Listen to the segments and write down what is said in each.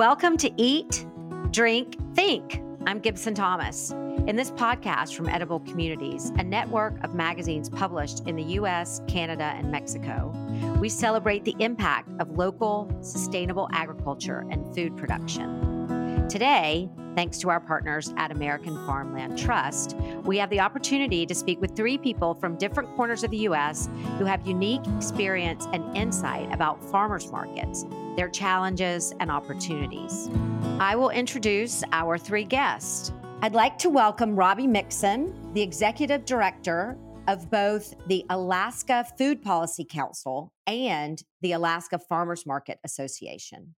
Welcome to Eat, Drink, Think. I'm Gibson Thomas. In this podcast from Edible Communities, a network of magazines published in the US, Canada, and Mexico, we celebrate the impact of local, sustainable agriculture and food production. Today, thanks to our partners at American Farmland Trust, we have the opportunity to speak with three people from different corners of the U.S. who have unique experience and insight about farmers markets, their challenges, and opportunities. I will introduce our three guests. I'd like to welcome Robbi Mixon, the Executive Director of both the Alaska Food Policy Council and the Alaska Farmers Market Association.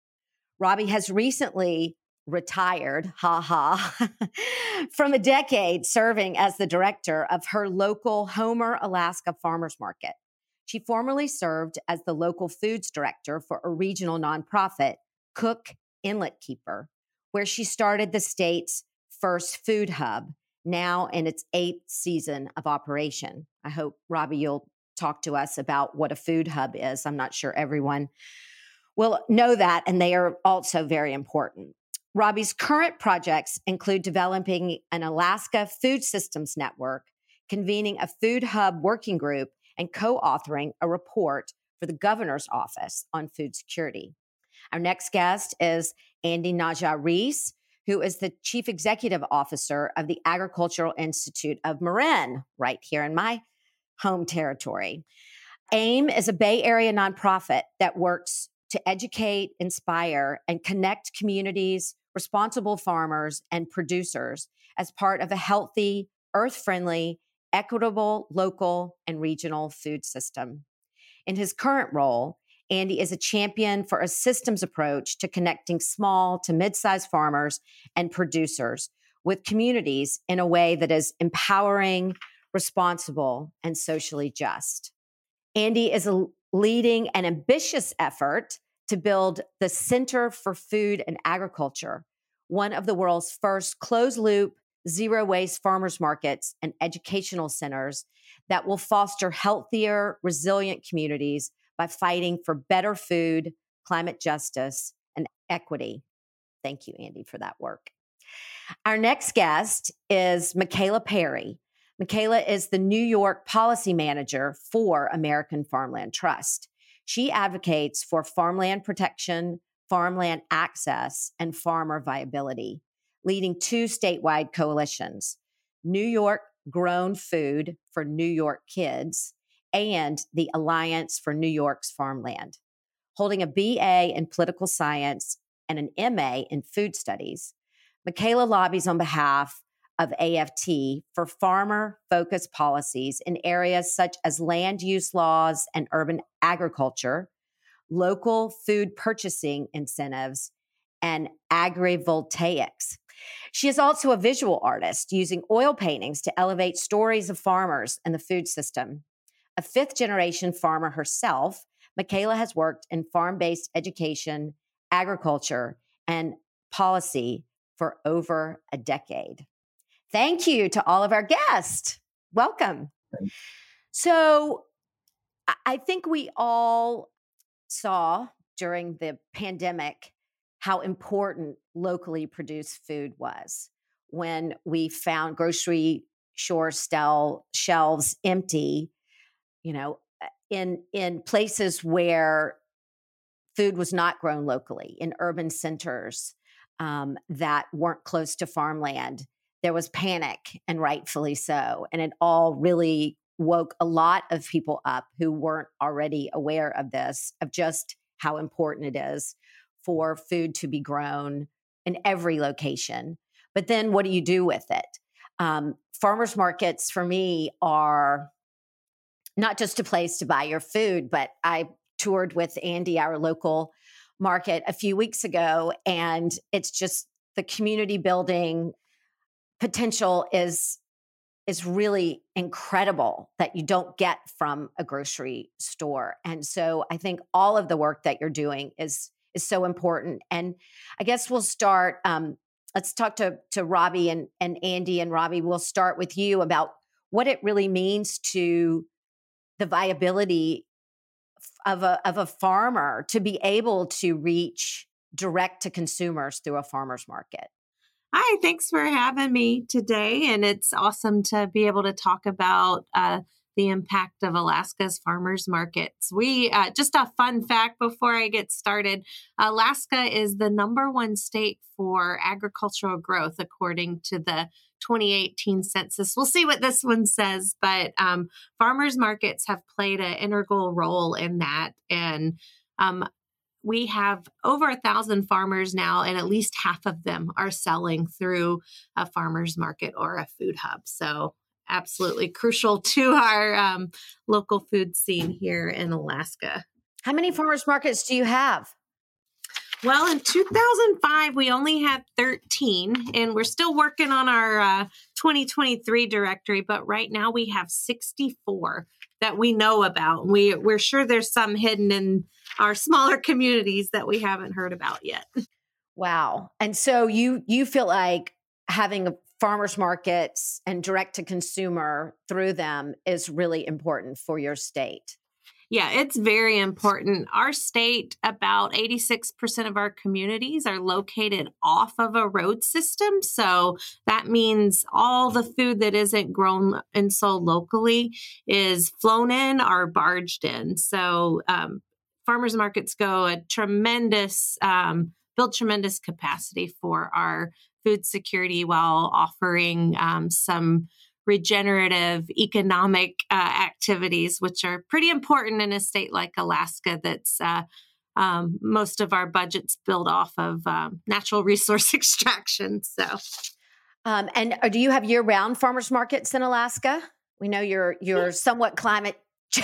Robbi has recently retired, ha ha, from a decade serving as the director of her local Homer, Alaska farmers market. She formerly served as the local foods director for a regional nonprofit, Cook Inletkeeper, where she started the state's first food hub, now in its eighth season of operation. I hope, Robbi, you'll talk to us about what a food hub is. I'm not sure everyone will know that, and they are also very important. Robbi's current projects include developing an Alaska food systems network, convening a food hub working group, and co authoring a report for the governor's office on food security. Our next guest is Andy Naja-Riese, who is the chief executive officer of the Agricultural Institute of Marin, right here in my home territory. AIM is a Bay Area nonprofit that works to educate, inspire, and connect communities responsible farmers and producers as part of a healthy, earth friendly, equitable, local, and regional food system. In his current role, Andy is a champion for a systems approach to connecting small to mid sized farmers and producers with communities in a way that is empowering, responsible, and socially just. Andy is leading an ambitious effort to build the Center for Food and Agriculture, one of the world's first closed loop, zero waste farmers markets and educational centers that will foster healthier, resilient communities by fighting for better food, climate justice, and equity. Thank you, Andy, for that work. Our next guest is Michaela Perry. Michaela is the New York policy manager for American Farmland Trust. She advocates for farmland protection, farmland access, and farmer viability, leading two statewide coalitions New York Grown Food for New York Kids and the Alliance for New York's Farmland. Holding a BA in political science and an MA in food studies, Michaela lobbies on behalf of AFT for farmer focused policies in areas such as land use laws and urban agriculture, local food purchasing incentives, and agrivoltaics. She is also a visual artist using oil paintings to elevate stories of farmers and the food system. A fifth generation farmer herself, Michaela has worked in farm based education, agriculture, and policy for over a decade. Thank you to all of our guests. Welcome. So, I think we all saw during the pandemic how important locally produced food was when we found grocery store stell shelves empty you know uh, in in places where food was not grown locally in urban centers um, that weren't close to farmland there was panic and rightfully so. And it all really woke a lot of people up who weren't already aware of this, of just how important it is for food to be grown in every location. But then what do you do with it? Um, farmers markets for me are not just a place to buy your food, but I toured with Andy, our local market, a few weeks ago, and it's just the community building potential is is really incredible that you don't get from a grocery store. And so I think all of the work that you're doing is is so important. And I guess we'll start. Um, let's talk to to Robbi and and Andy and Robbi. We'll start with you about what it really means to the viability of a of a farmer to be able to reach direct to consumers through a farmer's market. Hi, thanks for having me today. And it's awesome to be able to talk about uh, the impact of Alaska's farmers markets. We uh, just a fun fact before I get started Alaska is the number one state for agricultural growth, according to the 2018 census. We'll see what this one says, but um, farmers markets have played an integral role in that. And um, we have over a thousand farmers now, and at least half of them are selling through a farmer's market or a food hub. So, absolutely crucial to our um, local food scene here in Alaska. How many farmers markets do you have? Well, in 2005, we only had 13, and we're still working on our uh, 2023 directory, but right now we have 64 that we know about. We, we're sure there's some hidden in our smaller communities that we haven't heard about yet. Wow. And so you you feel like having farmers markets and direct to consumer through them is really important for your state. Yeah, it's very important. Our state, about 86% of our communities are located off of a road system. So that means all the food that isn't grown and sold locally is flown in or barged in. So um, farmers markets go a tremendous, um, build tremendous capacity for our food security while offering um, some regenerative economic uh, activities, which are pretty important in a state like Alaska that's uh, um, most of our budgets build off of um, natural resource extraction. So, um, and uh, do you have year-round farmers markets in Alaska? We know you're you're somewhat climate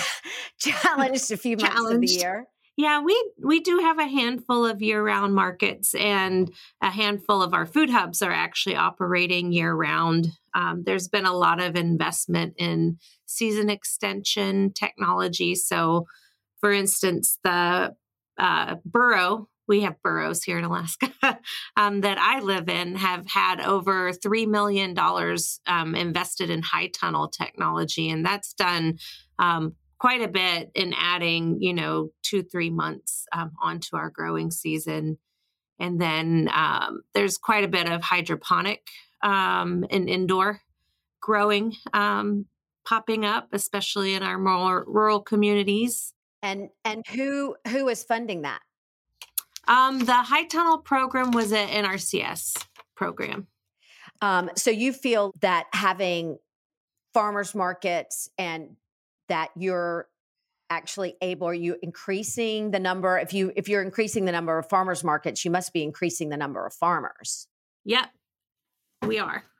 challenged a few months challenged. of the year. Yeah, we we do have a handful of year-round markets, and a handful of our food hubs are actually operating year-round. Um, there's been a lot of investment in season extension technology. So, for instance, the uh, borough we have boroughs here in Alaska um, that I live in have had over $3 million um, invested in high tunnel technology. And that's done um, quite a bit in adding, you know, two, three months um, onto our growing season. And then um, there's quite a bit of hydroponic um, and indoor growing um, popping up, especially in our more rural communities. And and who who is funding that? Um, the High Tunnel program was an NRCS program. Um, so you feel that having farmers markets and that you're actually able are you increasing the number if you if you're increasing the number of farmers markets you must be increasing the number of farmers. Yep. We are.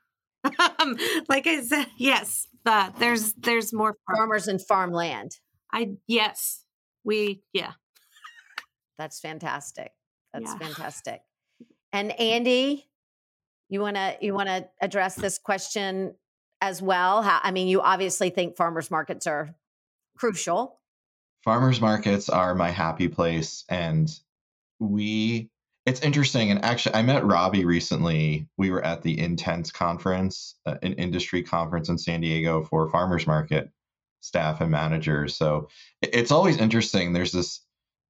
Um, like i said yes but there's there's more farmers and farmland. I yes we yeah. That's fantastic. That's yeah. fantastic. And andy you want to you want to address this question as well? How i mean you obviously think farmers markets are crucial. Farmers markets are my happy place. And we, it's interesting. And actually, I met Robbi recently. We were at the Intense conference, uh, an industry conference in San Diego for farmers market staff and managers. So it's always interesting. There's this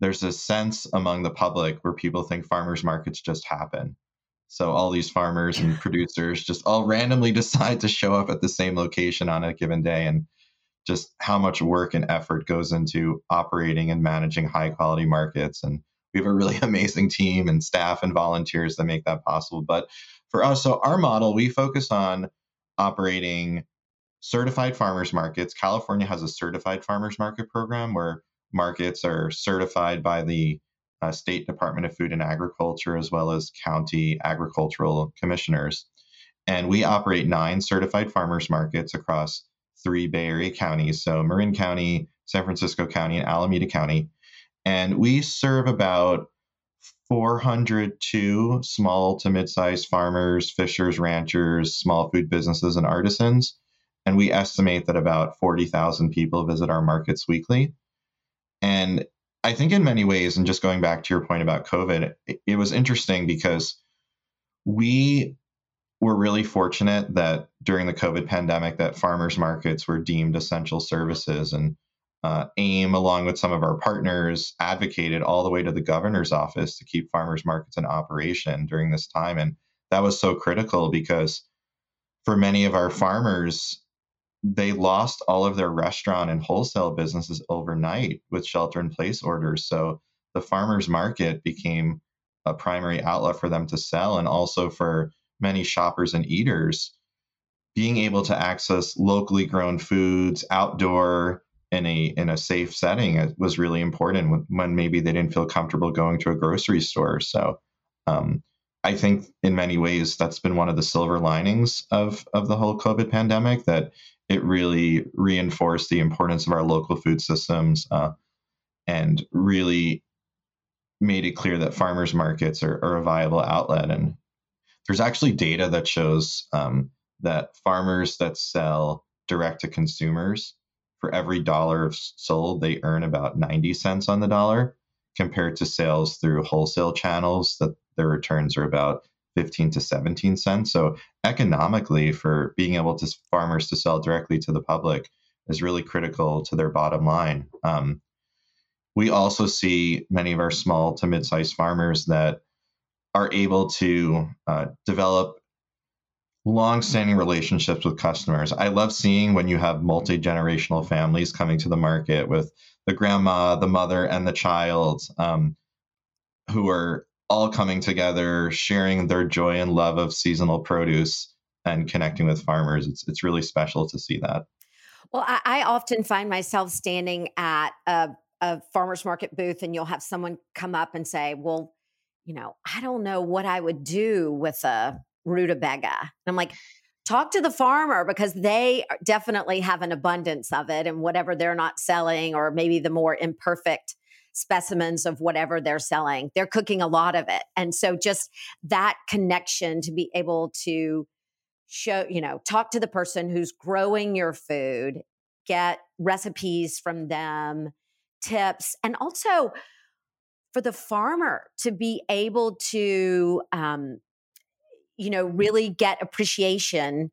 there's this sense among the public where people think farmers markets just happen. So all these farmers and producers just all randomly decide to show up at the same location on a given day and just how much work and effort goes into operating and managing high quality markets. And we have a really amazing team and staff and volunteers that make that possible. But for us, so our model, we focus on operating certified farmers markets. California has a certified farmers market program where markets are certified by the uh, State Department of Food and Agriculture as well as county agricultural commissioners. And we operate nine certified farmers markets across three Bay Area counties, so Marin County, San Francisco County, and Alameda County. And we serve about 402 small to mid sized farmers, fishers, ranchers, small food businesses, and artisans. And we estimate that about 40,000 people visit our markets weekly. And I think, in many ways, and just going back to your point about COVID, it, it was interesting because we we're really fortunate that during the COVID pandemic that farmers markets were deemed essential services. And uh, AIM, along with some of our partners, advocated all the way to the governor's office to keep farmers markets in operation during this time. And that was so critical because for many of our farmers, they lost all of their restaurant and wholesale businesses overnight with shelter in place orders. So the farmers market became a primary outlet for them to sell and also for many shoppers and eaters being able to access locally grown foods outdoor in a in a safe setting was really important when maybe they didn't feel comfortable going to a grocery store so um, i think in many ways that's been one of the silver linings of of the whole covid pandemic that it really reinforced the importance of our local food systems uh, and really made it clear that farmers markets are, are, a viable outlet. And there's actually data that shows um, that farmers that sell direct to consumers, for every dollar sold, they earn about 90 cents on the dollar, compared to sales through wholesale channels that their returns are about 15 to 17 cents. So economically, for being able to farmers to sell directly to the public is really critical to their bottom line. Um, we also see many of our small to mid-sized farmers that are able to uh, develop long-standing relationships with customers. I love seeing when you have multi-generational families coming to the market with the grandma, the mother, and the child, um, who are all coming together, sharing their joy and love of seasonal produce and connecting with farmers. It's it's really special to see that. Well, I, I often find myself standing at a, a farmer's market booth, and you'll have someone come up and say, "Well, you know, I don't know what I would do with a rutabaga." And I'm like, talk to the farmer because they definitely have an abundance of it and whatever they're not selling or maybe the more imperfect specimens of whatever they're selling. They're cooking a lot of it. And so just that connection to be able to show, you know, talk to the person who's growing your food, get recipes from them, tips, and also for the farmer to be able to um, you know really get appreciation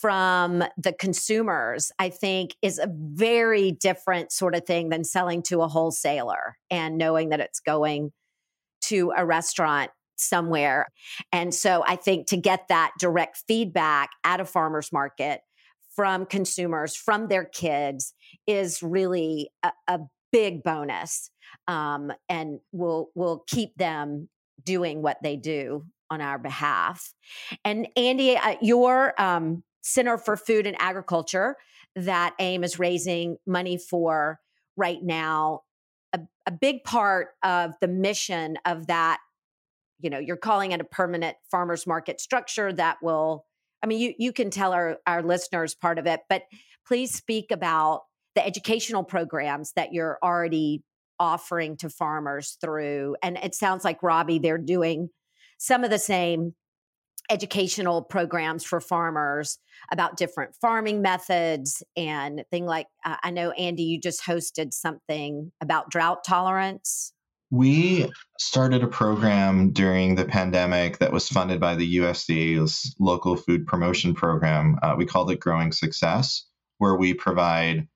from the consumers i think is a very different sort of thing than selling to a wholesaler and knowing that it's going to a restaurant somewhere. And so i think to get that direct feedback at a farmers market from consumers from their kids is really a, a big bonus um, and will we'll keep them doing what they do on our behalf. And Andy, uh, your um, Center for Food and Agriculture that AIM is raising money for right now, a, a big part of the mission of that, you know, you're calling it a permanent farmers market structure that will, I mean, you, you can tell our, our listeners part of it, but please speak about the educational programs that you're already offering to farmers through. And it sounds like Robbi, they're doing some of the same educational programs for farmers about different farming methods and thing like uh, i know andy you just hosted something about drought tolerance we started a program during the pandemic that was funded by the usda's local food promotion program uh, we called it growing success where we provide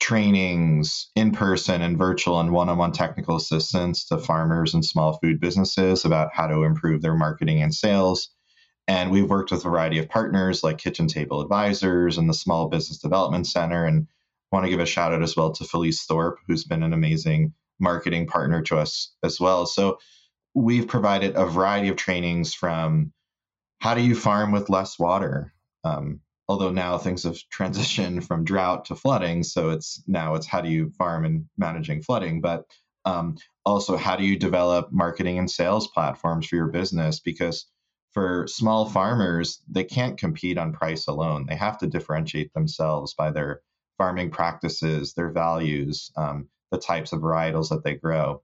trainings in person and virtual and one on one technical assistance to farmers and small food businesses about how to improve their marketing and sales. And we've worked with a variety of partners like Kitchen Table Advisors and the Small Business Development Center. And I want to give a shout out as well to Felice Thorpe, who's been an amazing marketing partner to us as well. So we've provided a variety of trainings from how do you farm with less water? Um, although now things have transitioned from drought to flooding so it's now it's how do you farm and managing flooding but um, also how do you develop marketing and sales platforms for your business? Because for small farmers they can't compete on price alone. They have to differentiate themselves by their farming practices their values um, the types of varietals that they grow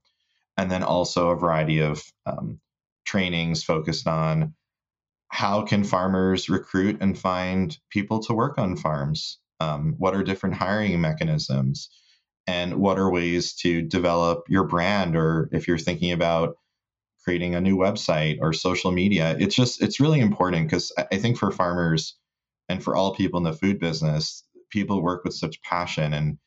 and then also a variety of um, trainings focused on how can farmers recruit and find people to work on farms? Um, what are different hiring mechanisms? And what are ways to develop your brand? Or if you're thinking about creating a new website or social media, it's just, it's really important because I think for farmers and for all people in the food business, people work with such passion and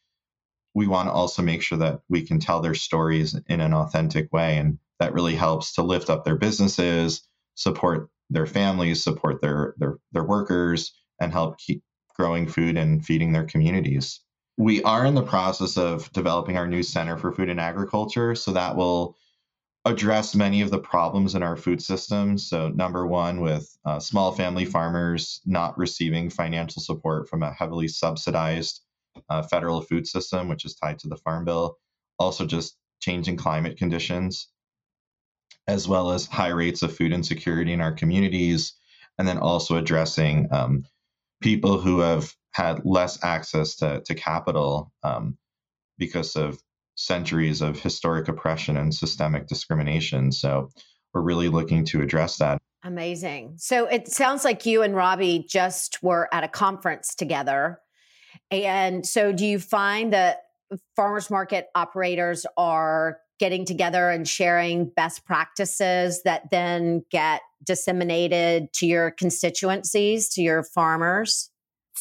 we want to also make sure that we can tell their stories in an authentic way. And that really helps to lift up their businesses, support their families, support their, their, their workers, and help keep growing food and feeding their communities. We are in the process of developing our new Center for Food and Agriculture. So that will address many of the problems in our food system. So, number one, with uh, small family farmers not receiving financial support from a heavily subsidized uh, federal food system, which is tied to the Farm Bill. Also, just changing climate conditions, as well as high rates of food insecurity in our communities. And then also addressing um, people who have had less access to, to capital um, because of centuries of historic oppression and systemic discrimination. So we're really looking to address that. Amazing. So it sounds like you and Robbi just were at a conference together. And so do you find that farmers market operators are getting together and sharing best practices that then get disseminated to your constituencies, to your farmers?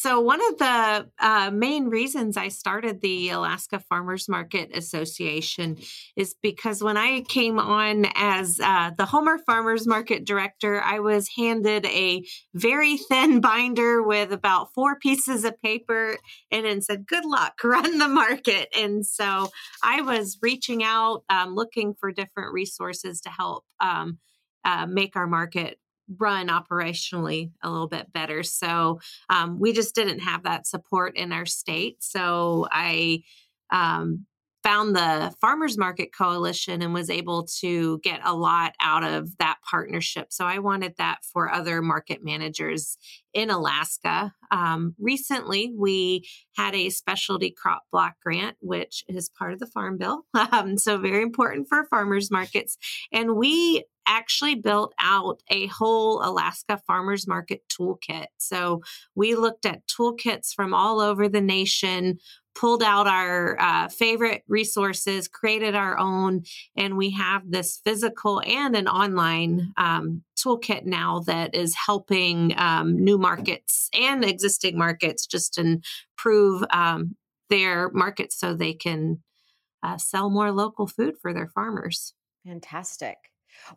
So, one of the uh, main reasons I started the Alaska Farmers Market Association is because when I came on as uh, the Homer Farmers Market Director, I was handed a very thin binder with about four pieces of paper and then said, Good luck, run the market. And so I was reaching out, um, looking for different resources to help. Um, uh, make our market run operationally a little bit better. So um, we just didn't have that support in our state. So I um, found the Farmers Market Coalition and was able to get a lot out of that partnership. So I wanted that for other market managers in Alaska. Um, recently, we had a specialty crop block grant, which is part of the Farm Bill. Um, so very important for farmers markets. And we actually built out a whole Alaska farmers market toolkit. So we looked at toolkits from all over the nation, pulled out our uh, favorite resources, created our own, and we have this physical and an online um, toolkit now that is helping um, new markets and existing markets just improve um, their markets so they can uh, sell more local food for their farmers. Fantastic.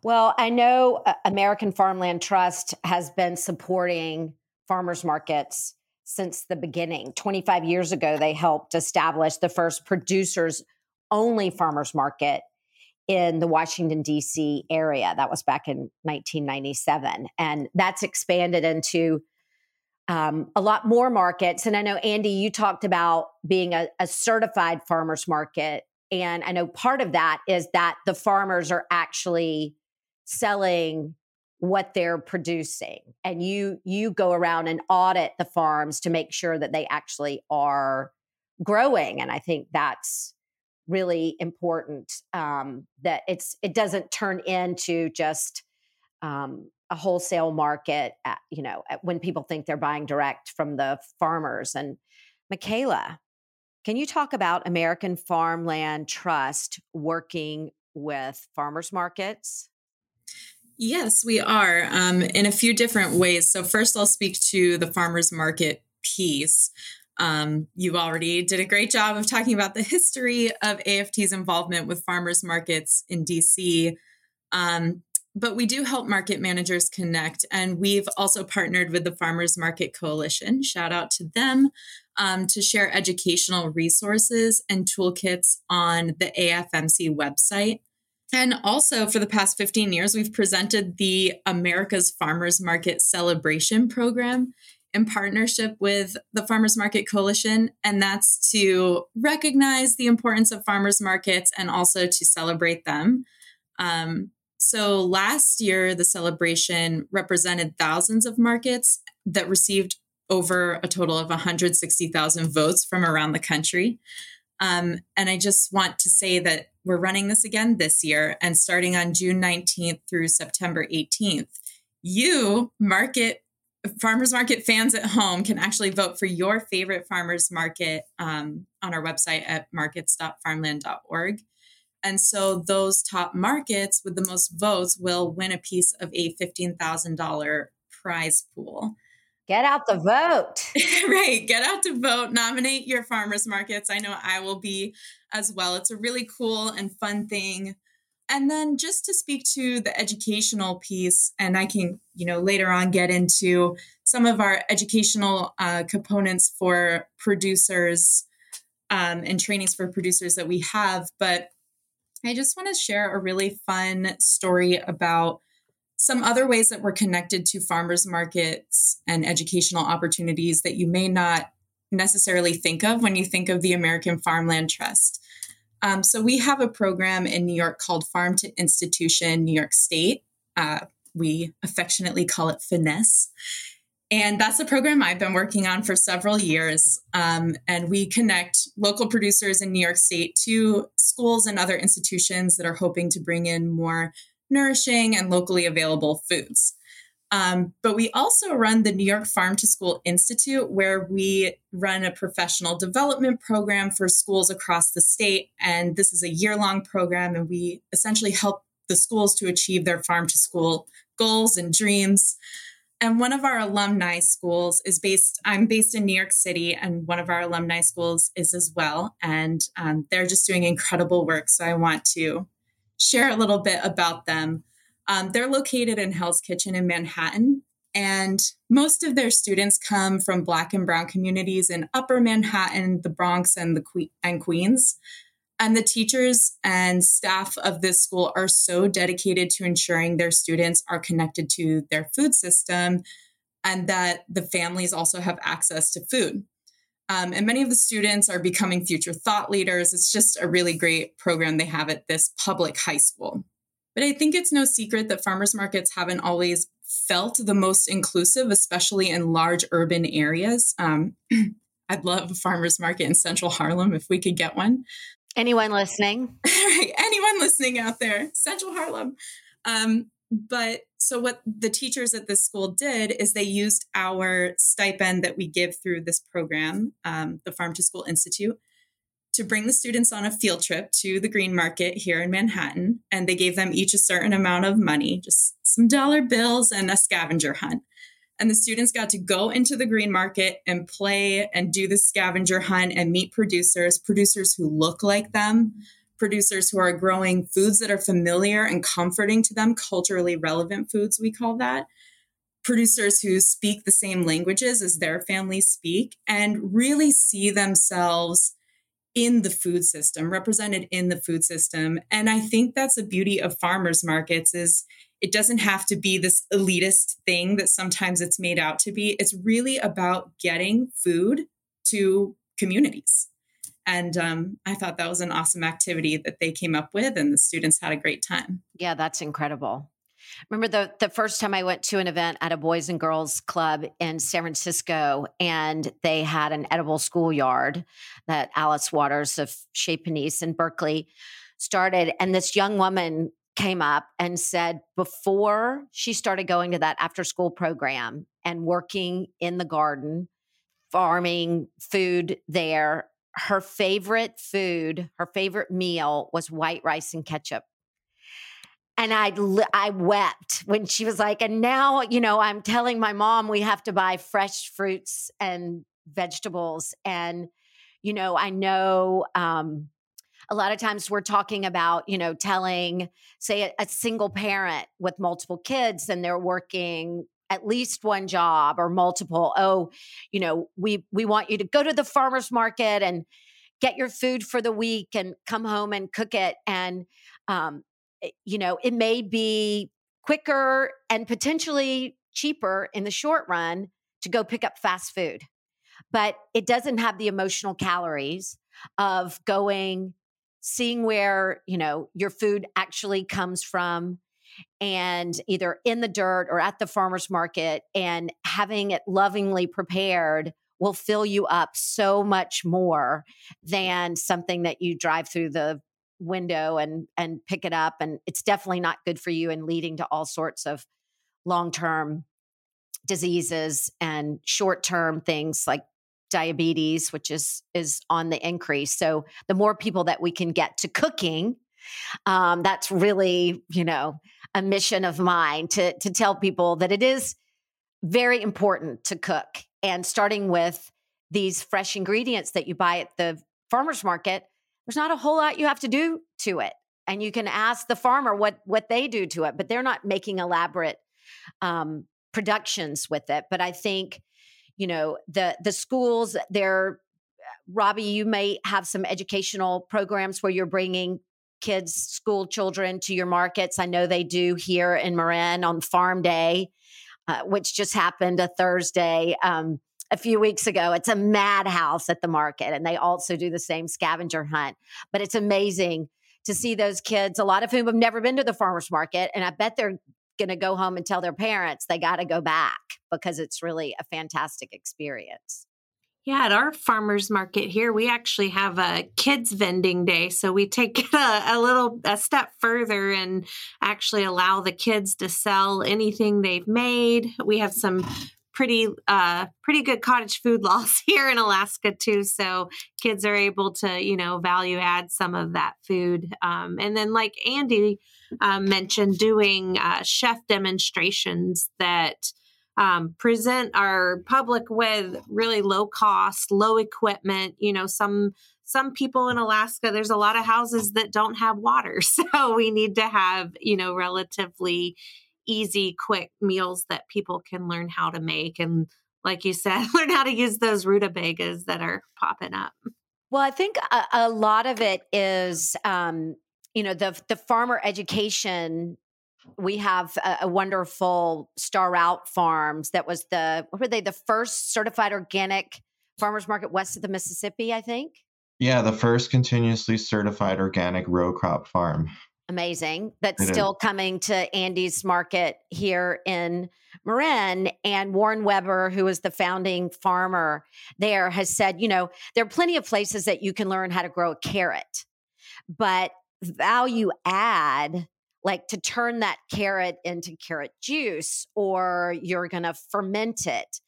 Well, I know uh, American Farmland Trust has been supporting farmers markets since the beginning. 25 years ago, they helped establish the first producers only farmers market in the Washington, D.C. area. That was back in 1997. And that's expanded into um, a lot more markets. And I know, Andy, you talked about being a, a certified farmers market and I know part of that is that the farmers are actually selling what they're producing. And you you go around and audit the farms to make sure that they actually are growing. And i think that's really important um, that it's it doesn't turn into just um, a wholesale market at, you know at, when people think they're buying direct from the farmers. And michaela can you talk about American Farmland Trust working with farmers markets? Yes, we are um, in a few different ways. So, first, I'll speak to the farmers market piece. Um, you already did a great job of talking about the history of AFT's involvement with farmers markets in DC. Um, but we do help market managers connect. And we've also partnered with the Farmers Market Coalition. Shout out to them um, to share educational resources and toolkits on the AFMC website. And also, for the past 15 years, we've presented the America's Farmers Market Celebration Program in partnership with the Farmers Market Coalition. And that's to recognize the importance of farmers markets and also to celebrate them. Um, so last year, the celebration represented thousands of markets that received over a total of 160,000 votes from around the country. Um, and I just want to say that we're running this again this year and starting on June 19th through September 18th. You, market farmers market fans at home, can actually vote for your favorite farmers market um, on our website at markets.farmland.org. And so those top markets with the most votes will win a piece of a $15,000 prize pool. Get out the vote. right. Get out to vote. Nominate your farmers markets. I know I will be as well. It's a really cool and fun thing. And then just to speak to the educational piece, and I can, you know, later on get into some of our educational uh, components for producers um, and trainings for producers that we have. But I just want to share a really fun story about some other ways that we're connected to farmers markets and educational opportunities that you may not necessarily think of when you think of the American Farmland Trust. Um, so we have a program in New York called Farm to Institution New York State. Uh, we affectionately call it FINYS. And that's a program I've been working on for several years. Um, and we connect local producers in New York State to schools and other institutions that are hoping to bring in more nourishing, and locally available foods. Um, but we also run the New York Farm to School Institute, where we run a professional development program for schools across the state. And this is a year long program, and we essentially help the schools to achieve their farm to school goals and dreams. And one of our alumni schools is based, I'm based in New York City, and one of our alumni schools is as well. And um, they're just doing incredible work. So I want to share a little bit about them. Um, they're located in Hell's Kitchen in Manhattan, and most of their students come from Black and Brown communities in Upper Manhattan, the Bronx, and the que- and Queens. And the teachers and staff of this school are so dedicated to ensuring their students are connected to their food system and that the families also have access to food. Um, and many of the students are becoming future thought leaders. It's just a really great program they have at this public high school. But I think it's no secret that farmers markets haven't always felt the most inclusive, especially in large urban areas. Um, I'd love a farmers market in central Harlem if we could get one. Anyone listening? right. Anyone listening out there, central Harlem. Um, but so what the teachers at this school did is they used our stipend that we give through this program um, the farm to school institute to bring the students on a field trip to the green market here in manhattan and they gave them each a certain amount of money just some dollar bills and a scavenger hunt. And the students got to go into the green market and play and do the scavenger hunt and meet producers producers who look like them producers who are growing foods that are familiar and comforting to them, culturally relevant foods, we call that. Producers who speak the same languages as their families speak and really see themselves in the food system, represented in the food system. And I think that's the beauty of farmers markets is it doesn't have to be this elitist thing that sometimes it's made out to be. It's really about getting food to communities. And um, I thought that was an awesome activity that they came up with, and the students had a great time. Yeah, that's incredible. Remember the the first time I went to an event at a Boys and Girls Club in San Francisco, and they had an edible schoolyard that Alice Waters of Chez Panisse in Berkeley started, and this young woman came up and said before she started going to that after school program and working in the garden farming food there her favorite food, her favorite meal was white rice and ketchup. And I, I wept when she was like, and now, you know, I'm telling my mom we have to buy fresh fruits and vegetables. And, you know, I know um, a lot of times we're talking about, you know, telling, say, a, a single parent with multiple kids and they're working at least one job or multiple oh you know we we want you to go to the farmers market and get your food for the week and come home and cook it. And um, you know it may be quicker and potentially cheaper in the short run to go pick up fast food but it doesn't have the emotional calories of going seeing where you know your food actually comes from and either in the dirt or at the farmer's market and having it lovingly prepared will fill you up so much more than something that you drive through the window and and pick it up and it's definitely not good for you and leading to all sorts of long-term diseases and short-term things like diabetes which is is on the increase. So the more people that we can get to cooking um, that's really you know a mission of mine to to tell people that it is very important to cook. And starting with these fresh ingredients that you buy at the farmers market there's not a whole lot you have to do to it. And you can ask the farmer what what they do to it but they're not making elaborate um, productions with it. But i think you know the the schools they're robbi you may have some educational programs where you're bringing kids school children to your markets i know they do here in marin on farm day uh, which just happened a thursday um, a few weeks ago. It's a madhouse at the market, and they also do the same scavenger hunt. But it's amazing to see those kids, a lot of whom have never been to the farmers market, and I bet they're going to go home and tell their parents they got to go back because it's really a fantastic experience. Yeah, at our farmers market here, we actually have a kids vending day. So we take it a, a, little a step further and actually allow the kids to sell anything they've made. We have some pretty uh, pretty good cottage food laws here in Alaska too. So kids are able to you know value add some of that food, um, and then like Andy uh, mentioned, doing uh, chef demonstrations that. Um, present our public with really low cost, low equipment. You know, some some people in Alaska, there's a lot of houses that don't have water, so we need to have you know relatively easy, quick meals that people can learn how to make. And like you said, learn how to use those rutabagas that are popping up. Well, I think a, a lot of it is, um, you know, the the farmer education. We have a, a, wonderful Star Route Farms that was the what were they the first certified organic farmers market west of the Mississippi, I think. Yeah, the first continuously certified organic row crop farm amazing that's it still is. coming to Andy's market here in Marin. And Warren Weber, who is the founding farmer there, has said, you know, there are plenty of places that you can learn how to grow a carrot, but value add, like to turn that carrot into carrot juice or you're going to ferment it.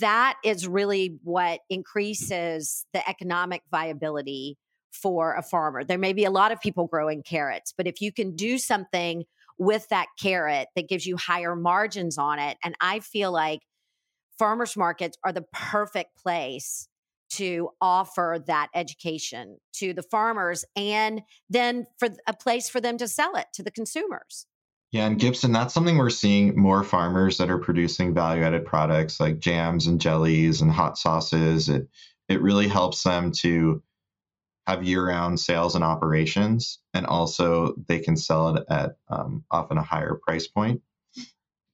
That is really what increases the economic viability for a farmer. There may be a lot of people growing carrots, but if you can do something with that carrot that gives you higher margins on it, and I feel like farmers markets are the perfect place to offer that education to the farmers and then for a place for them to sell it to the consumers. Yeah, and Gibson, that's something we're seeing more farmers that are producing value added products like jams and jellies and hot sauces. It it really helps them to have year-round sales and operations, and also they can sell it at um, often a higher price point.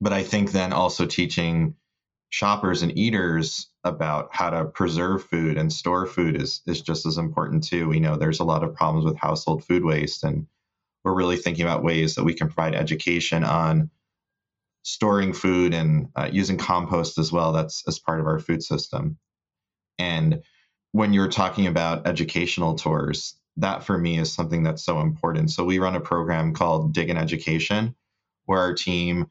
But I think then also teaching shoppers and eaters about how to preserve food and store food is is just as important too. We know there's a lot of problems with household food waste, and we're really thinking about ways that we can provide education on storing food and uh, using compost as well. That's as part of our food system, and when you're talking about educational tours, that for me is something that's so important. So we run a program called Dig in Education, where our team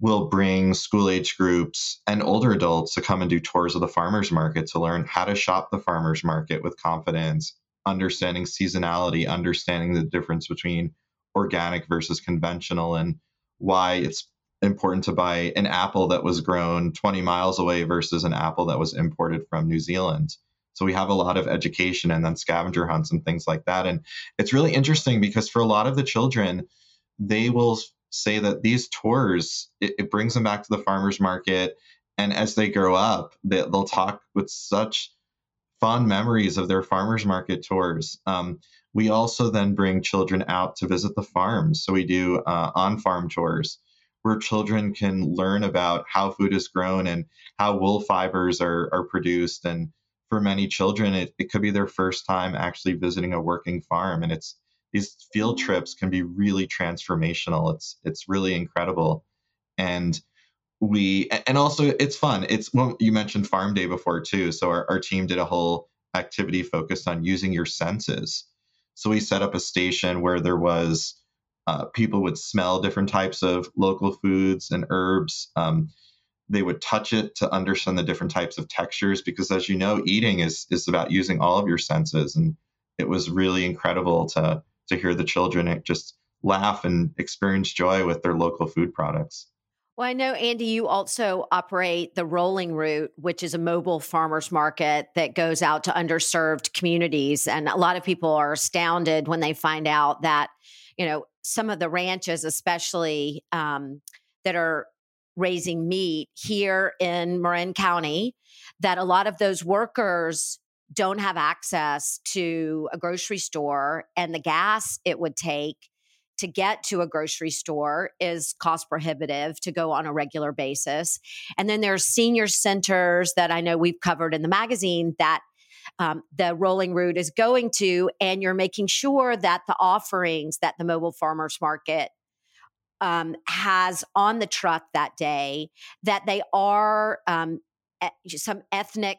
will bring school age groups and older adults to come and do tours of the farmers market to learn how to shop the farmers market with confidence, understanding seasonality, understanding the difference between organic versus conventional, and why it's important to buy an apple that was grown 20 miles away versus an apple that was imported from New Zealand. So we have a lot of education and then scavenger hunts and things like that. And it's really interesting because for a lot of the children, they will say that these tours, it, it brings them back to the farmer's market. And as they grow up, they, will talk with such fond memories of their farmers market tours. Um, we also then bring children out to visit the farms. So we do uh, on farm tours where children can learn about how food is grown and how wool fibers are, are produced and for many children, it, it could be their first time actually visiting a working farm. And it's these field trips can be really transformational. It's it's really incredible. And we and also it's fun. It's well, you mentioned farm day before too. So our, our team did a whole activity focused on using your senses. So we set up a station where there was uh, people would smell different types of local foods and herbs. Um, they would touch it to understand the different types of textures because as you know eating is is about using all of your senses and it was really incredible to to hear the children just laugh and experience joy with their local food products Well, I know, Andy, you also operate the Rolling Roots, which is a mobile farmers market that goes out to underserved communities. And a lot of people are astounded when they find out that, you know, some of the ranches, especially um, that are raising meat here in Marin County, that a lot of those workers don't have access to a grocery store and the gas it would take to get to a grocery store is cost prohibitive to go on a regular basis. And then there's senior centers that I know we've covered in the magazine that um, the Rolling Roots is going to, and you're making sure that the offerings that the mobile farmers market um, has on the truck that day that they are um, some ethnic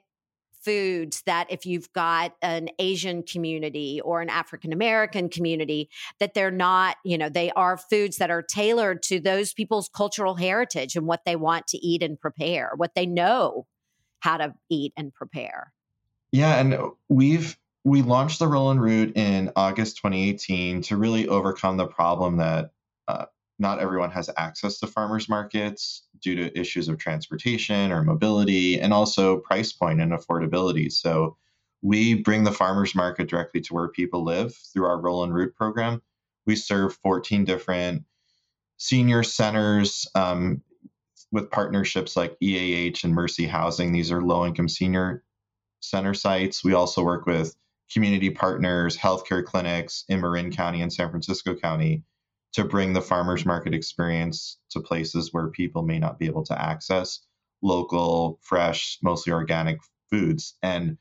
foods that if you've got an Asian community or an African American community, that they're not, you know, they are foods that are tailored to those people's cultural heritage and what they want to eat and prepare, what they know how to eat and prepare. Yeah, and we've we launched the Rolling Roots in August 2018 to really overcome the problem that uh, not everyone has access to farmers markets due to issues of transportation or mobility and also price point and affordability. So we bring the farmers market directly to where people live through our Rolling Roots program. We serve 14 different senior centers um, with partnerships like EAH and Mercy Housing. These are low income senior center sites. We also work with community partners, healthcare clinics in Marin County and San Francisco County to bring the farmers market experience to places where people may not be able to access local, fresh, mostly organic foods. And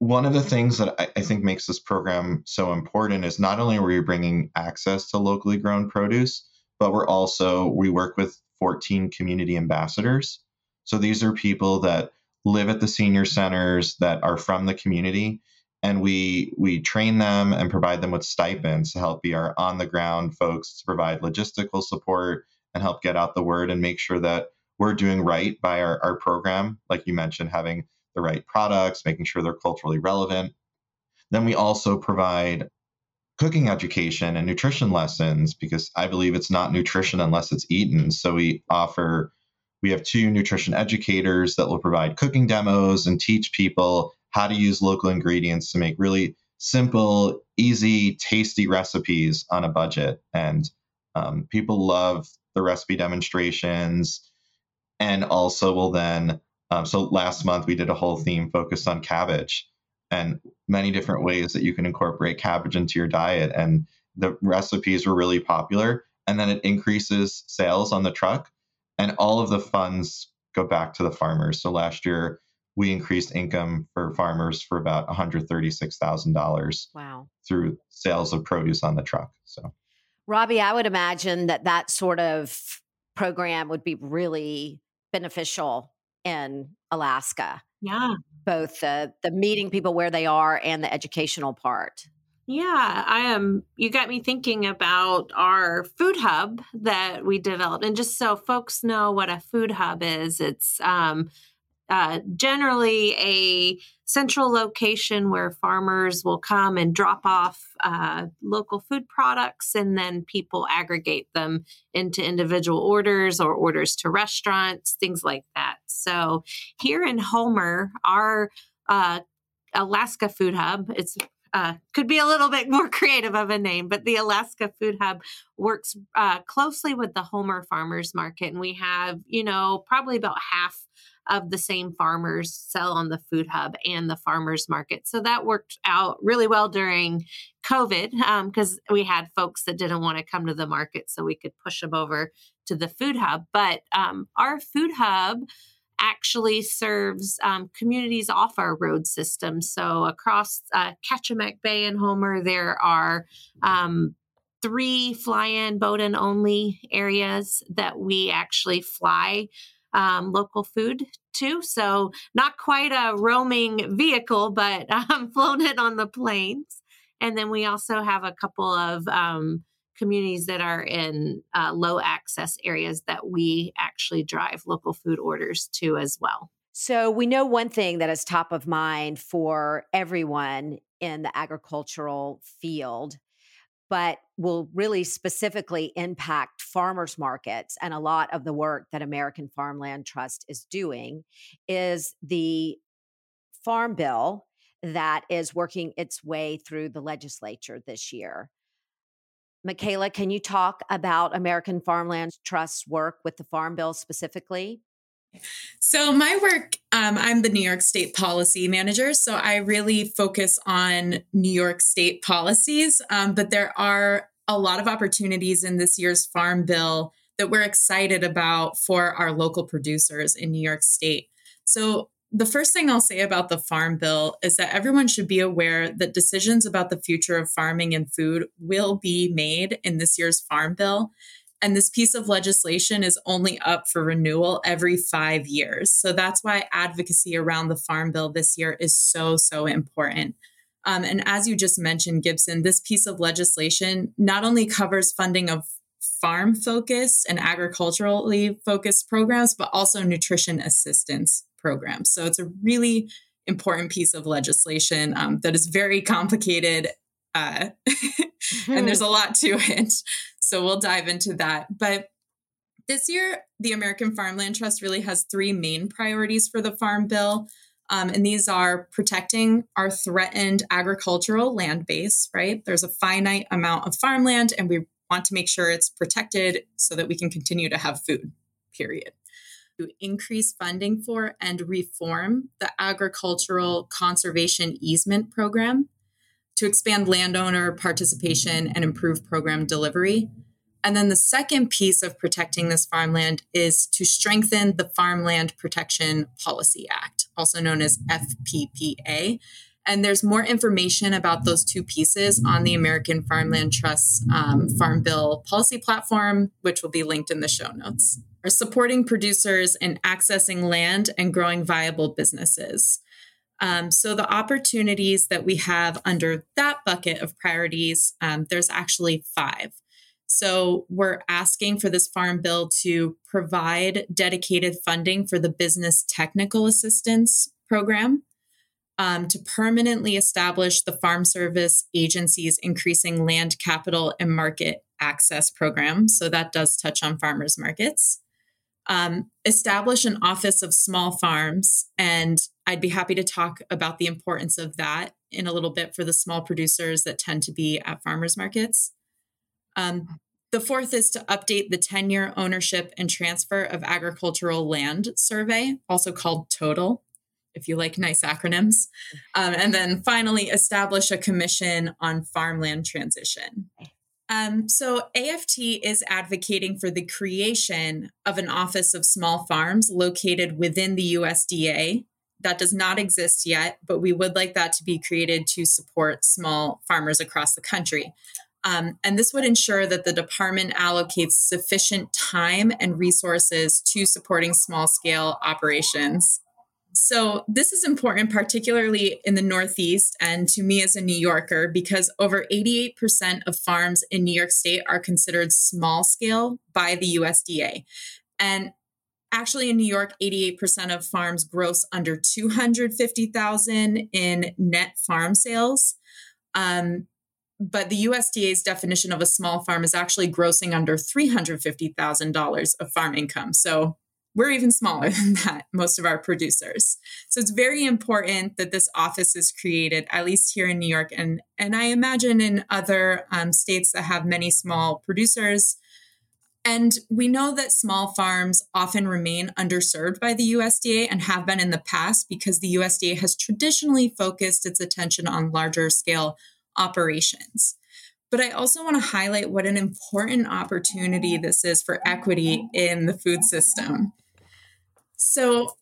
one of the things that I, I, think makes this program so important is not only are we bringing access to locally grown produce, but we're also, we work with 14 community ambassadors. So these are people that live at the senior centers that are from the community and we we train them and provide them with stipends to help be our on the ground folks to provide logistical support and help get out the word and make sure that we're doing right by our, our program. Like you mentioned having the right products making sure they're culturally relevant. Then we also provide cooking education and nutrition lessons because i believe it's not nutrition unless it's eaten. So we offer we have two nutrition educators that will provide cooking demos and teach people how to use local ingredients to make really simple, easy, tasty recipes on a budget. And um, people love the recipe demonstrations and also will then. Um, so last month we did a whole theme focused on cabbage and many different ways that you can incorporate cabbage into your diet. And the recipes were really popular. And then it increases sales on the truck, and all of the funds go back to the farmers. So last year, we increased income for farmers for about $136,000 wow. through sales of produce on the truck. So, Robbi, I would imagine that that sort of program would be really beneficial in Alaska. Yeah. Both the the meeting people where they are and the educational part. Yeah, I am. You got me thinking about our food hub that we developed, and just so folks know what a food hub is, it's um, uh, generally a central location where farmers will come and drop off uh, local food products and then people aggregate them into individual orders or orders to restaurants, things like that. So here in Homer, our uh, Alaska Food Hub, it's uh, could be a little bit more creative of a name, but the Alaska Food Hub works uh, closely with the Homer Farmers Market. And we have, you know, probably about half of the same farmers sell on the food hub and the farmers market. So that worked out really well during COVID because um, we had folks that didn't want to come to the market, so we could push them over to the food hub. But um, our food hub actually serves um, communities off our road system. So across uh, Kachemak Bay and Homer, there are um, three fly in, boat in only areas that we actually fly um, local food too. So not quite a roaming vehicle, but um, flown it on the planes. And then we also have a couple of um, communities that are in uh, low access areas that we actually drive local food orders to as well. So we know one thing that is top of mind for everyone in the agricultural field but will really specifically impact farmers markets and a lot of the work that American Farmland Trust is doing is the farm bill that is working its way through the legislature this year. Michaela, can you talk about American Farmland Trust's work with the Farm Bill specifically? So, my work, um, I'm the New York State policy manager. So, I really focus on New York State policies, um, but there are a lot of opportunities in this year's Farm Bill that we're excited about for our local producers in New York State. So, the first thing I'll say about the Farm Bill is that everyone should be aware that decisions about the future of farming and food will be made in this year's Farm Bill. And this piece of legislation is only up for renewal every five years. So that's why advocacy around the Farm Bill this year is so, so important. Um, and as you just mentioned, Gibson, this piece of legislation not only covers funding of farm focused and agriculturally focused programs, but also nutrition assistance programs. So it's a really important piece of legislation um, that is very complicated uh, and there's a lot to it. So we'll dive into that. But this year, the American Farmland Trust really has three main priorities for the Farm Bill. Um, and these are protecting our threatened agricultural land base, right? There's a finite amount of farmland, and we want to make sure it's protected so that we can continue to have food, period to increase funding for and reform the agricultural conservation easement program, to expand landowner participation and improve program delivery. And then the second piece of protecting this farmland is to strengthen the Farmland Protection Policy Act, also known as FPPA. And there's more information about those two pieces on the American Farmland Trust um, Farm Bill policy platform, which will be linked in the show notes are supporting producers in accessing land and growing viable businesses. Um, so, the opportunities that we have under that bucket of priorities, um, there's actually five. So, we're asking for this farm bill to provide dedicated funding for the business technical assistance program, um, to permanently establish the Farm Service Agency's increasing land capital and market access program. So, that does touch on farmers markets um, establish an office of small farms. And I'd be happy to talk about the importance of that in a little bit for the small producers that tend to be at farmers markets. Um, the fourth is to update the 10 year ownership and transfer of agricultural land survey, also called TOTAL, if you like nice acronyms. Um, and then finally, establish a commission on farmland transition. Um, so, AFT is advocating for the creation of an Office of Small Farms located within the USDA. That does not exist yet, but we would like that to be created to support small farmers across the country. Um, and this would ensure that the department allocates sufficient time and resources to supporting small scale operations. So, this is important, particularly in the Northeast and to me as a New Yorker, because over 88% of farms in New York State are considered small scale by the USDA. And actually, in New York, 88% of farms gross under 250,000 in net farm sales. Um, but the USDA's definition of a small farm is actually grossing under $350,000 of farm income. So we're even smaller than that, most of our producers. So it's very important that this office is created, at least here in New York, and and I imagine in other um, states that have many small producers. And we know that small farms often remain underserved by the USDA and have been in the past because the USDA has traditionally focused its attention on larger scale operations. But I also want to highlight what an important opportunity this is for equity in the food system. So,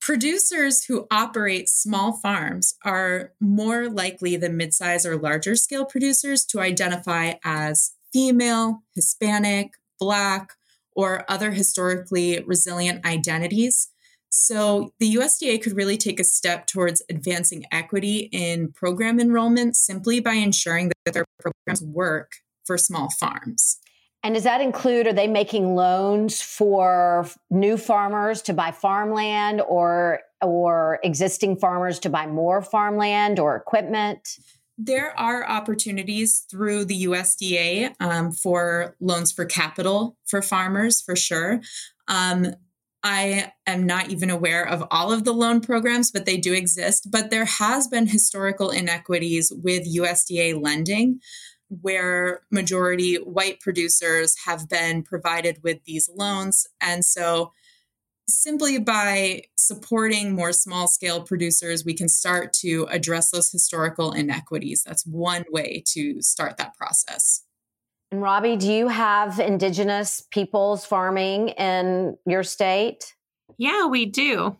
producers who operate small farms are more likely than midsize or larger scale producers to identify as female, Hispanic, Black, or other historically resilient identities. So, the USDA could really take a step towards advancing equity in program enrollment simply by ensuring that their programs work for small farms. And does that include, are they making loans for new farmers to buy farmland or, or existing farmers to buy more farmland or equipment? There are opportunities through the USDA um, for loans for capital for farmers, for sure. Um, I am not even aware of all of the loan programs, but they do exist. But there has been historical inequities with USDA lending where majority white producers have been provided with these loans. And so simply by supporting more small scale producers, we can start to address those historical inequities. That's one way to start that process. And Robbi, do you have indigenous peoples farming in your state? Yeah, we do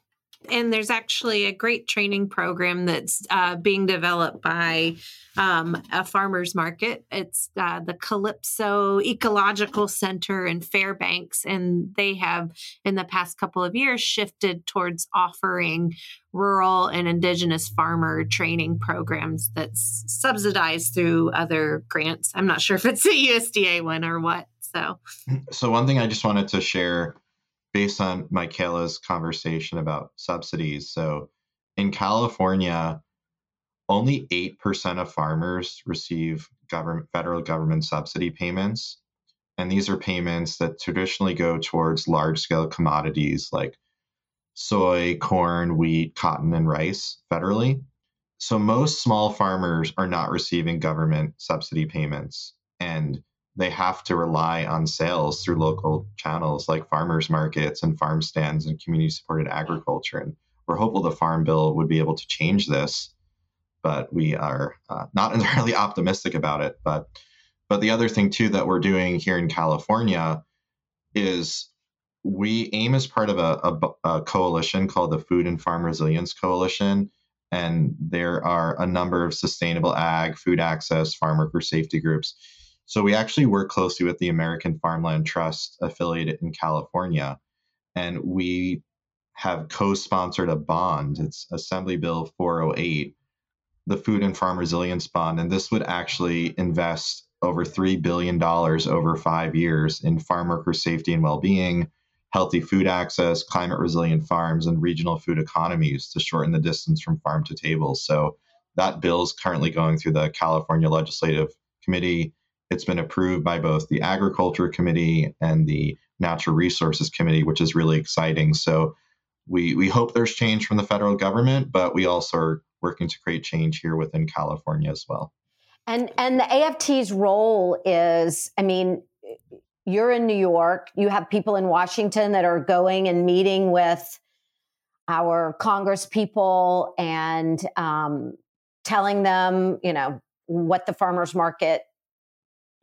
and there's actually a great training program that's uh, being developed by um, a farmers market. It's uh, the Calypso Ecological Center in Fairbanks, and they have, in the past couple of years, shifted towards offering rural and indigenous farmer training programs that's subsidized through other grants. I'm not sure if it's a USDA one or what. So, so one thing I just wanted to share based on Michaela's conversation about subsidies. So in California, only 8% of farmers receive government federal government subsidy payments. And these are payments that traditionally go towards large scale commodities like soy, corn, wheat, cotton, and rice federally. So most small farmers are not receiving government subsidy payments. And they have to rely on sales through local channels like farmers markets and farm stands and community supported agriculture. And we're hopeful the Farm Bill would be able to change this, but we are uh, not entirely optimistic about it. But but the other thing too that we're doing here in California is we aim as part of a, a, a coalition called the Food and Farm Resilience Coalition. And there are a number of sustainable ag, food access, farm worker safety groups so we actually work closely with the American Farmland Trust affiliated in California, and we have co-sponsored a bond. It's Assembly Bill 408, the Food and Farm Resilience Bond, and this would actually invest over $3 billion over five years in farm worker safety and well-being, healthy food access, climate resilient farms, and regional food economies to shorten the distance from farm to table. So that bill is currently going through the California Legislative Committee it's been approved by both the Agriculture Committee and the Natural Resources Committee, which is really exciting. So we, we hope there's change from the federal government, but we also are working to create change here within California as well. And and the AFT's role is, I mean, you're in New York, you have people in Washington that are going and meeting with our Congress people and um, telling them, you know, what the farmers market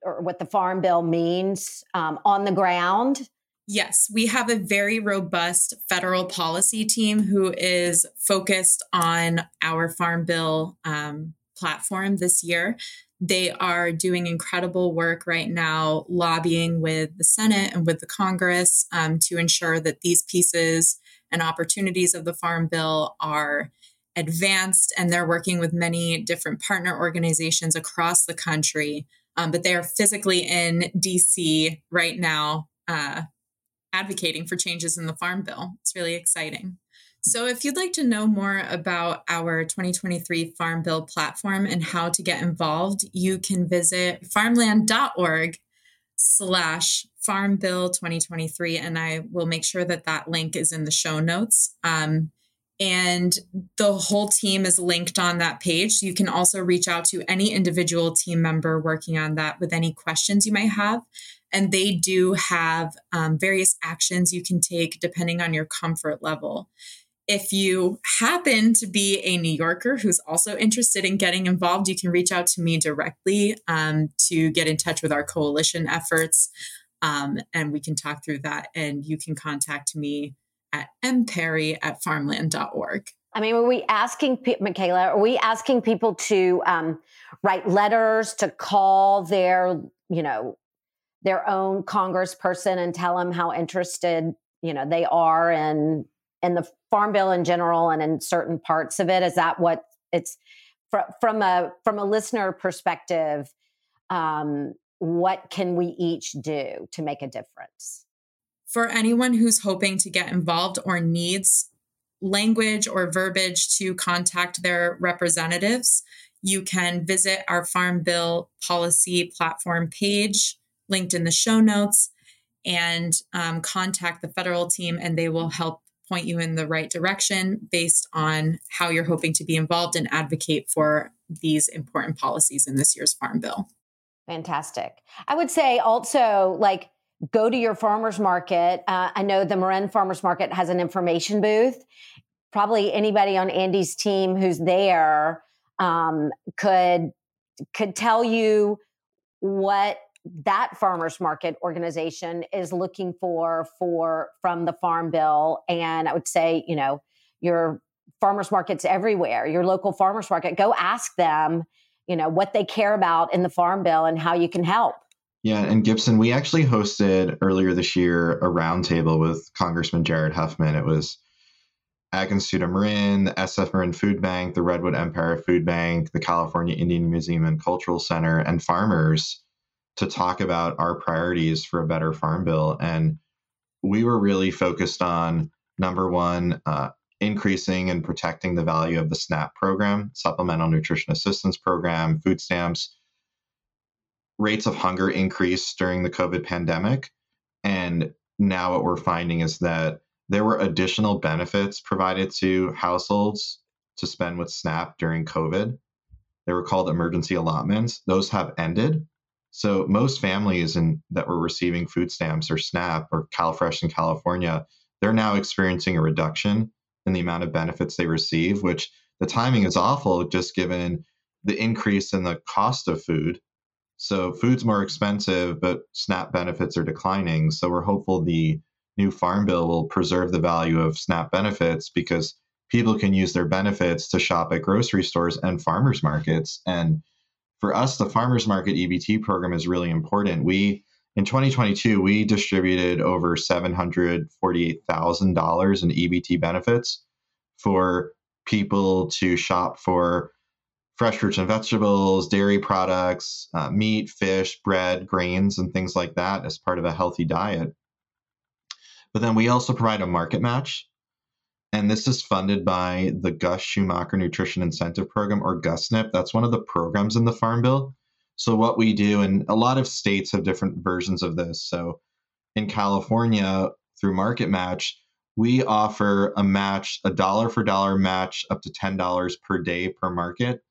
or what the farm bill means um, on the ground? Yes, we have a very robust federal policy team who is focused on our farm bill um, platform this year. They are doing incredible work right now, lobbying with the Senate and with the Congress um, to ensure that these pieces and opportunities of the Farm Bill are advanced. And they're working with many different partner organizations across the country um, but they are physically in DC right now uh, advocating for changes in the Farm Bill. It's really exciting. So, if you'd like to know more about our 2023 Farm Bill platform and how to get involved, you can visit farmland.org slash farm bill 2023 and i will make sure that that link is in the show notes um, and the whole team is linked on that page. You can also reach out to any individual team member working on that with any questions you might have. And they do have um, various actions you can take depending on your comfort level. If you happen to be a New Yorker who's also interested in getting involved, you can reach out to me directly um, to get in touch with our coalition efforts. Um, and we can talk through that. And you can contact me at mperry at farmland.org. I mean, are we asking, Michaela, are we asking people to um, write letters, to call their, you know, their own congressperson and tell them how interested, you know, they are in in the farm bill in general and in certain parts of it? Is that what it's from, from a from a listener perspective? Um, what can we each do to make a difference? For anyone who's hoping to get involved or needs language or verbiage to contact their representatives, you can visit our Farm Bill policy platform page linked in the show notes and um, contact the federal team, and they will help point you in the right direction based on how you're hoping to be involved and advocate for these important policies in this year's Farm Bill. Fantastic. I would say also, like, go to your farmers market. Uh, I know the Marin Farmers Market has an information booth. Probably anybody on Andy's team who's there um, could could tell you what that farmers market organization is looking for for from the farm bill and i would say you know your farmers markets everywhere your local farmers market go ask them you know what they care about in the farm bill and how you can help yeah and gibson we actually hosted earlier this year a roundtable with congressman jared huffman it was Institute of Marin, the SF Marin Food Bank, the Redwood Empire Food Bank, the California Indian Museum and Cultural Center, and farmers to talk about our priorities for a better farm bill. And we were really focused on number one, uh, increasing and protecting the value of the SNAP program, Supplemental Nutrition Assistance Program, food stamps. Rates of hunger increased during the COVID pandemic. And now what we're finding is that there were additional benefits provided to households to spend with SNAP during COVID. They were called emergency allotments. Those have ended. So most families in, that were receiving food stamps or SNAP or CalFresh in California, they're now experiencing a reduction in the amount of benefits they receive, which the timing is awful just given the increase in the cost of food. So food's more expensive, but SNAP benefits are declining. So we're hopeful the new farm bill will preserve the value of SNAP benefits because people can use their benefits to shop at grocery stores and farmers markets and for us, the farmers market EBT program is really important. We in 2022 we distributed over $748,000 in EBT benefits for people to shop for fresh fruits and vegetables, dairy products, uh, meat, fish, bread, grains, and things like that as part of a healthy diet. But then we also provide a market match and this is funded by the Gus Schumacher Nutrition Incentive Program or GUSNIP. That's one of the programs in the Farm Bill. So what we do, and a lot of states have different versions of this. So in California, through Market Match, we offer a match, a dollar for dollar match up to $10 per day per market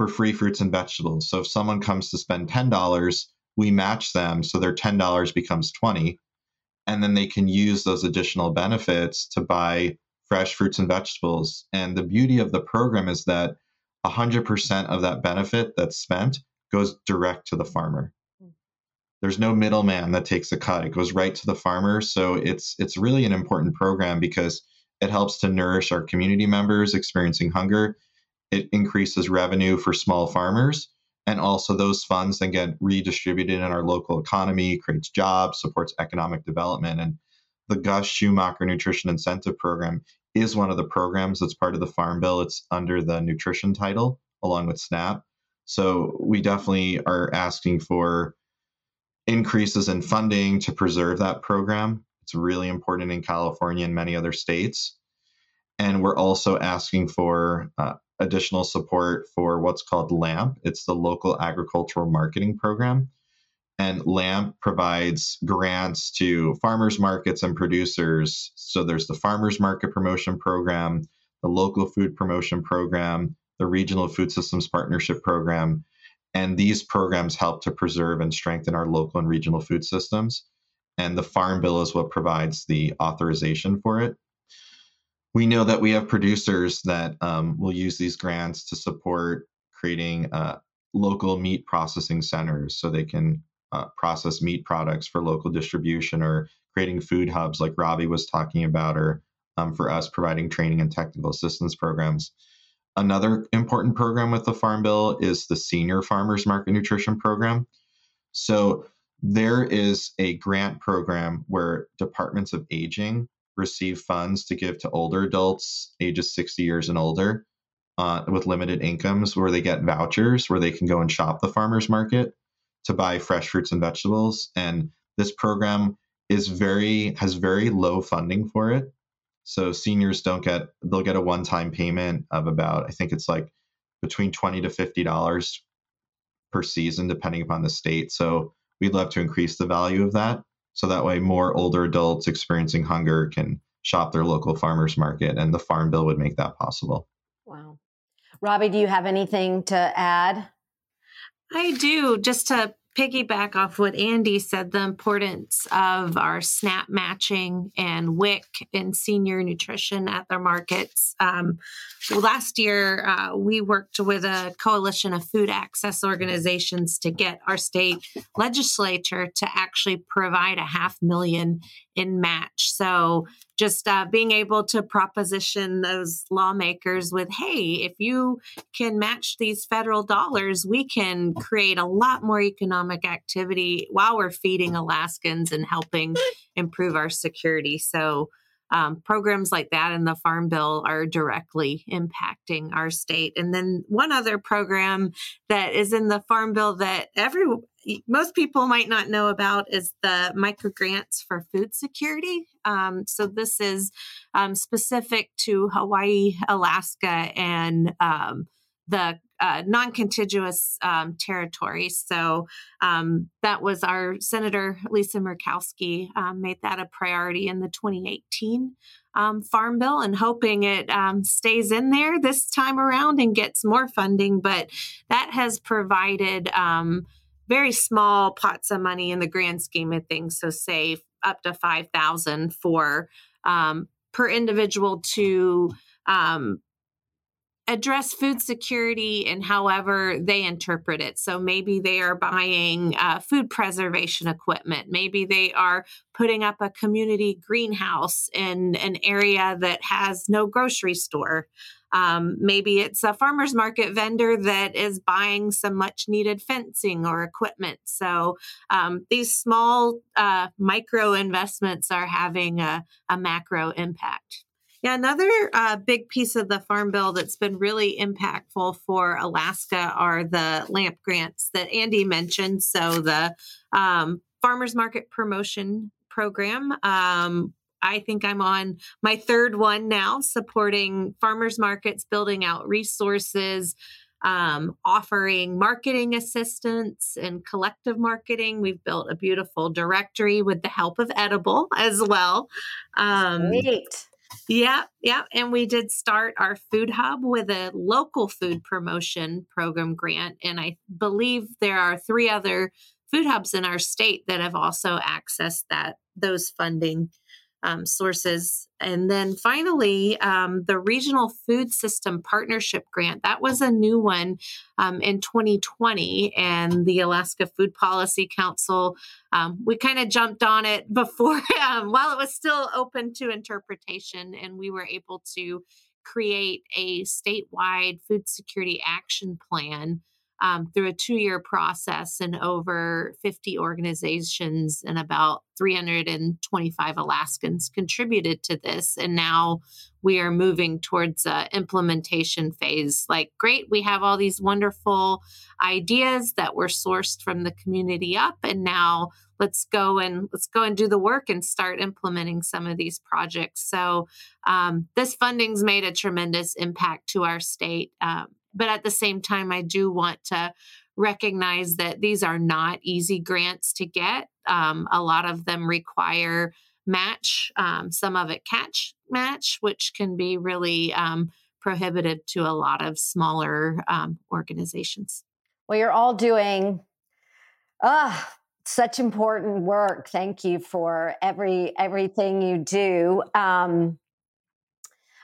for free fruits and vegetables. So if someone comes to spend $10, we match them so their $10 becomes 20 and then they can use those additional benefits to buy fresh fruits and vegetables. And the beauty of the program is that 100% of that benefit that's spent goes direct to the farmer. There's no middleman that takes a cut. It goes right to the farmer. So it's it's really an important program because it helps to nourish our community members experiencing hunger. It increases revenue for small farmers and also those funds then get redistributed in our local economy, creates jobs, supports economic development and the Gus Schumacher Nutrition Incentive Program is one of the programs that's part of the Farm Bill. It's under the nutrition title along with SNAP. So we definitely are asking for increases in funding to preserve that program. It's really important in California and many other states. And we're also asking for uh, additional support for what's called LAMP. It's the Local Agricultural Marketing Program. And LAMP provides grants to farmers markets and producers. So there's the Farmers Market Promotion Program, the Local Food Promotion Program, the Regional Food Systems Partnership Program. And these programs help to preserve and strengthen our local and regional food systems. And the Farm Bill is what provides the authorization for it. We know that we have producers that um, will use these grants to support creating uh, local meat processing centers so they can uh, processed meat products for local distribution or creating food hubs like Robbi was talking about, or um, for us providing training and technical assistance programs. Another important program with the Farm Bill is the Senior Farmers Market Nutrition Program. So there is a grant program where departments of aging receive funds to give to older adults ages 60 years and older uh, with limited incomes where they get vouchers where they can go and shop the farmers market to buy fresh fruits and vegetables. And this program is very has very low funding for it. So seniors don't get they'll get a one-time payment of about I think it's like between 20 to 50 dollars per season depending upon the state so we'd love to increase the value of that so that way more older adults experiencing hunger can shop their local farmers market and the farm bill would make that possible. Wow. Robbi do you have anything to add? I do. Just to piggyback off what Andy said, the importance of our SNAP matching and WIC and senior nutrition at their markets. Um, last year, uh, we worked with a coalition of food access organizations to get our state legislature to actually provide a half million match. So just uh, being able to proposition those lawmakers with, hey, if you can match these federal dollars, we can create a lot more economic activity while we're feeding Alaskans and helping improve our security. So um, programs like that in the Farm Bill are directly impacting our state. And then one other program that is in the Farm Bill that every most people might not know about is the micro grants for food security. Um, so this is um, specific to Hawaii, Alaska, and um, the uh, non-contiguous um, territories. So um, that was our Senator Lisa Murkowski um, made that a priority in the 2018 um, Farm Bill, and hoping it um, stays in there this time around and gets more funding. But that has provided um, very small pots of money in the grand scheme of things. So say up to five thousand for per individual to um, address food security and however they interpret it. So maybe they are buying uh, food preservation equipment. Maybe they are putting up a community greenhouse in an area that has no grocery store. Um, maybe it's a farmer's market vendor that is buying some much needed fencing or equipment. So um, these small uh, micro investments are having a, a macro impact. Yeah, another uh, big piece of the Farm Bill that's been really impactful for Alaska are the LAMP grants that Andy mentioned. So the um, Farmers Market Promotion Program. Um, I think I'm on my third one now, supporting farmers markets, building out resources, um, offering marketing assistance and collective marketing. We've built a beautiful directory with the help of Edible as well. Um, Great. Yeah, yeah. And we did start our food hub with a local food promotion program grant. And I believe there are three other food hubs in our state that have also accessed that those funding um, sources. And then finally, um, the Regional Food System Partnership Grant. That was a new one um, in 2020. And the Alaska Food Policy Council, um, we kind of jumped on it before, um, while it was still open to interpretation. And we were able to create a statewide food security action plan um, through a two year process and over 50 organizations and about 325 Alaskans contributed to this. And now we are moving towards a implementation phase. Like, great, we have all these wonderful ideas that were sourced from the community up, and now let's go and let's go and do the work and start implementing some of these projects. So um, this funding's made a tremendous impact to our state. Um, but at the same time, I do want to recognize that these are not easy grants to get. Um, a lot of them require match, um, some of it catch match, which can be really um, prohibitive to a lot of smaller um, organizations. Well, you're all doing uh, such important work. Thank you for every everything you do. Um,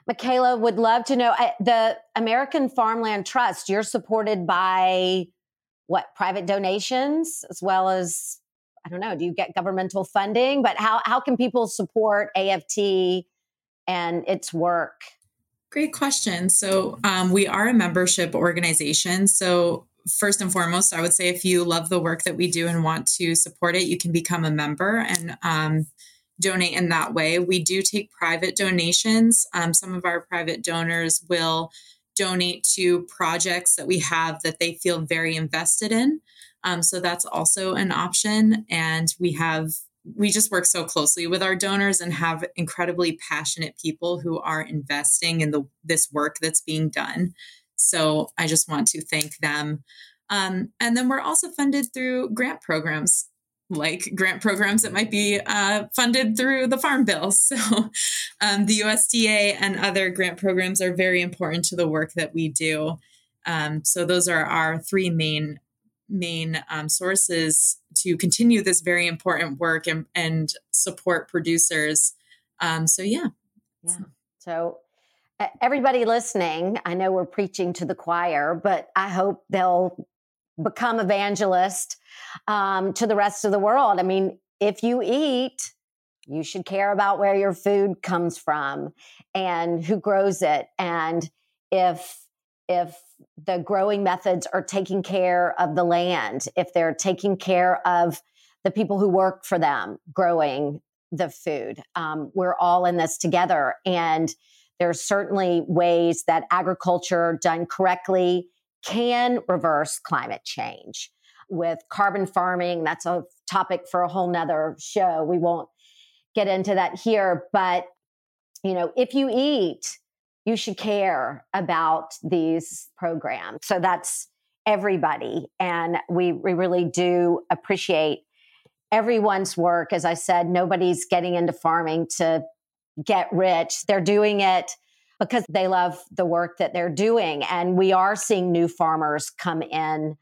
Michaela would love to know the American Farmland Trust. You're supported by what private donations as well as I don't know. Do you get governmental funding? But how how can people support AFT and its work? Great question. So um, we are a membership organization. So first and foremost, I would say if you love the work that we do and want to support it, you can become a member and um, donate in that way. We do take private donations. Um, some of our private donors will donate to projects that we have that they feel very invested in. Um, so that's also an option. And we have, we just work so closely with our donors and have incredibly passionate people who are investing in the this work that's being done. So I just want to thank them. Um, and then we're also funded through grant programs like grant programs that might be uh, funded through the farm bill. So um, the USDA and other grant programs are very important to the work that we do. Um, so those are our three main main um, sources to continue this very important work and, and support producers. Um, so yeah. Yeah. So everybody listening, I know we're preaching to the choir, but I hope they'll become evangelist um, to the rest of the world. I mean, if you eat, you should care about where your food comes from and who grows it, and if if the growing methods are taking care of the land, if they're taking care of the people who work for them growing the food. Um, we're all in this together. And there's certainly ways that agriculture done correctly can reverse climate change. With carbon farming, that's a topic for a whole nother show. We won't get into that here. But, you know, if you eat, you should care about these programs. So that's everybody. And we, we really do appreciate everyone's work. As I said, nobody's getting into farming to get rich. They're doing it because they love the work that they're doing. And we are seeing new farmers come in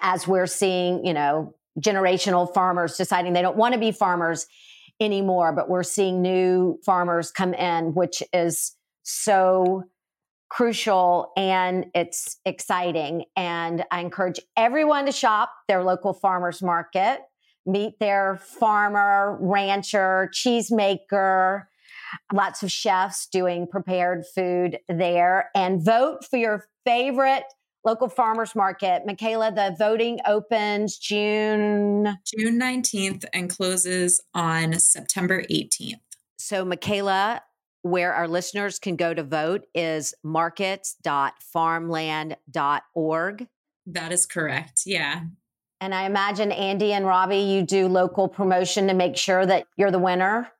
as we're seeing, you know, generational farmers deciding they don't want to be farmers anymore, but we're seeing new farmers come in, which is so crucial and it's exciting. And I encourage everyone to shop their local farmers market, meet their farmer, rancher, cheesemaker, lots of chefs doing prepared food there, and vote for your favorite local farmers market. Michaela, the voting opens June June 19th and closes on September 18th. So, Michaela, where our listeners can go to vote is markets.farmland.org. That is correct. Yeah. And I imagine Andy and Robbi, you do local promotion to make sure that you're the winner.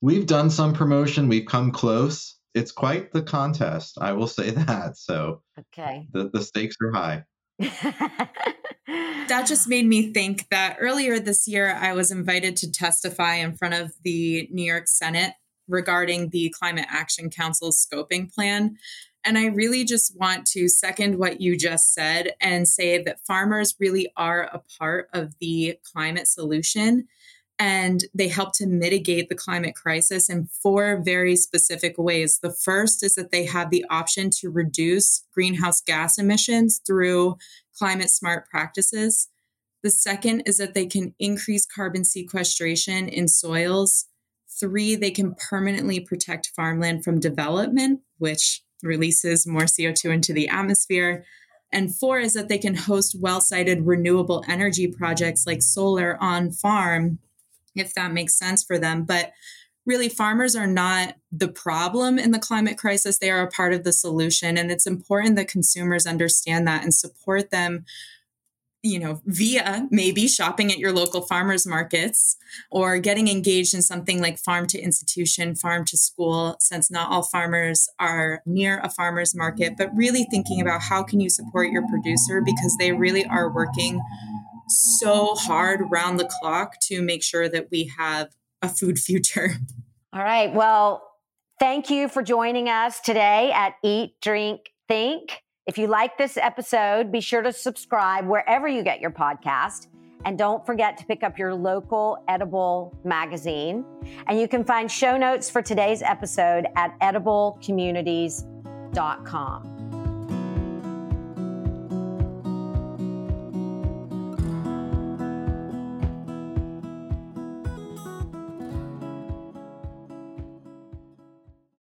We've done some promotion, we've come close. It's quite the contest, I will say that. So, okay. The, the stakes are high. that just made me think that earlier this year, I was invited to testify in front of the New York Senate regarding the Climate Action Council's scoping plan. And I really just want to second what you just said and say that farmers really are a part of the climate solution and they help to mitigate the climate crisis in four very specific ways. The first is that they have the option to reduce greenhouse gas emissions through climate smart practices. The second is that they can increase carbon sequestration in soils Three, they can permanently protect farmland from development, which releases more CO2 into the atmosphere. And four is that they can host well sited renewable energy projects like solar on farm, if that makes sense for them. But really, farmers are not the problem in the climate crisis. They are a part of the solution. And it's important that consumers understand that and support them you know, via maybe shopping at your local farmers markets or getting engaged in something like farm to institution, farm to school, since not all farmers are near a farmers market, but really thinking about how can you support your producer because they really are working so hard round the clock to make sure that we have a food future. All right. Well, thank you for joining us today at Eat, Drink, Think. If you like this episode, be sure to subscribe wherever you get your podcast. And don't forget to pick up your local edible magazine. And you can find show notes for today's episode at ediblecommunities.com.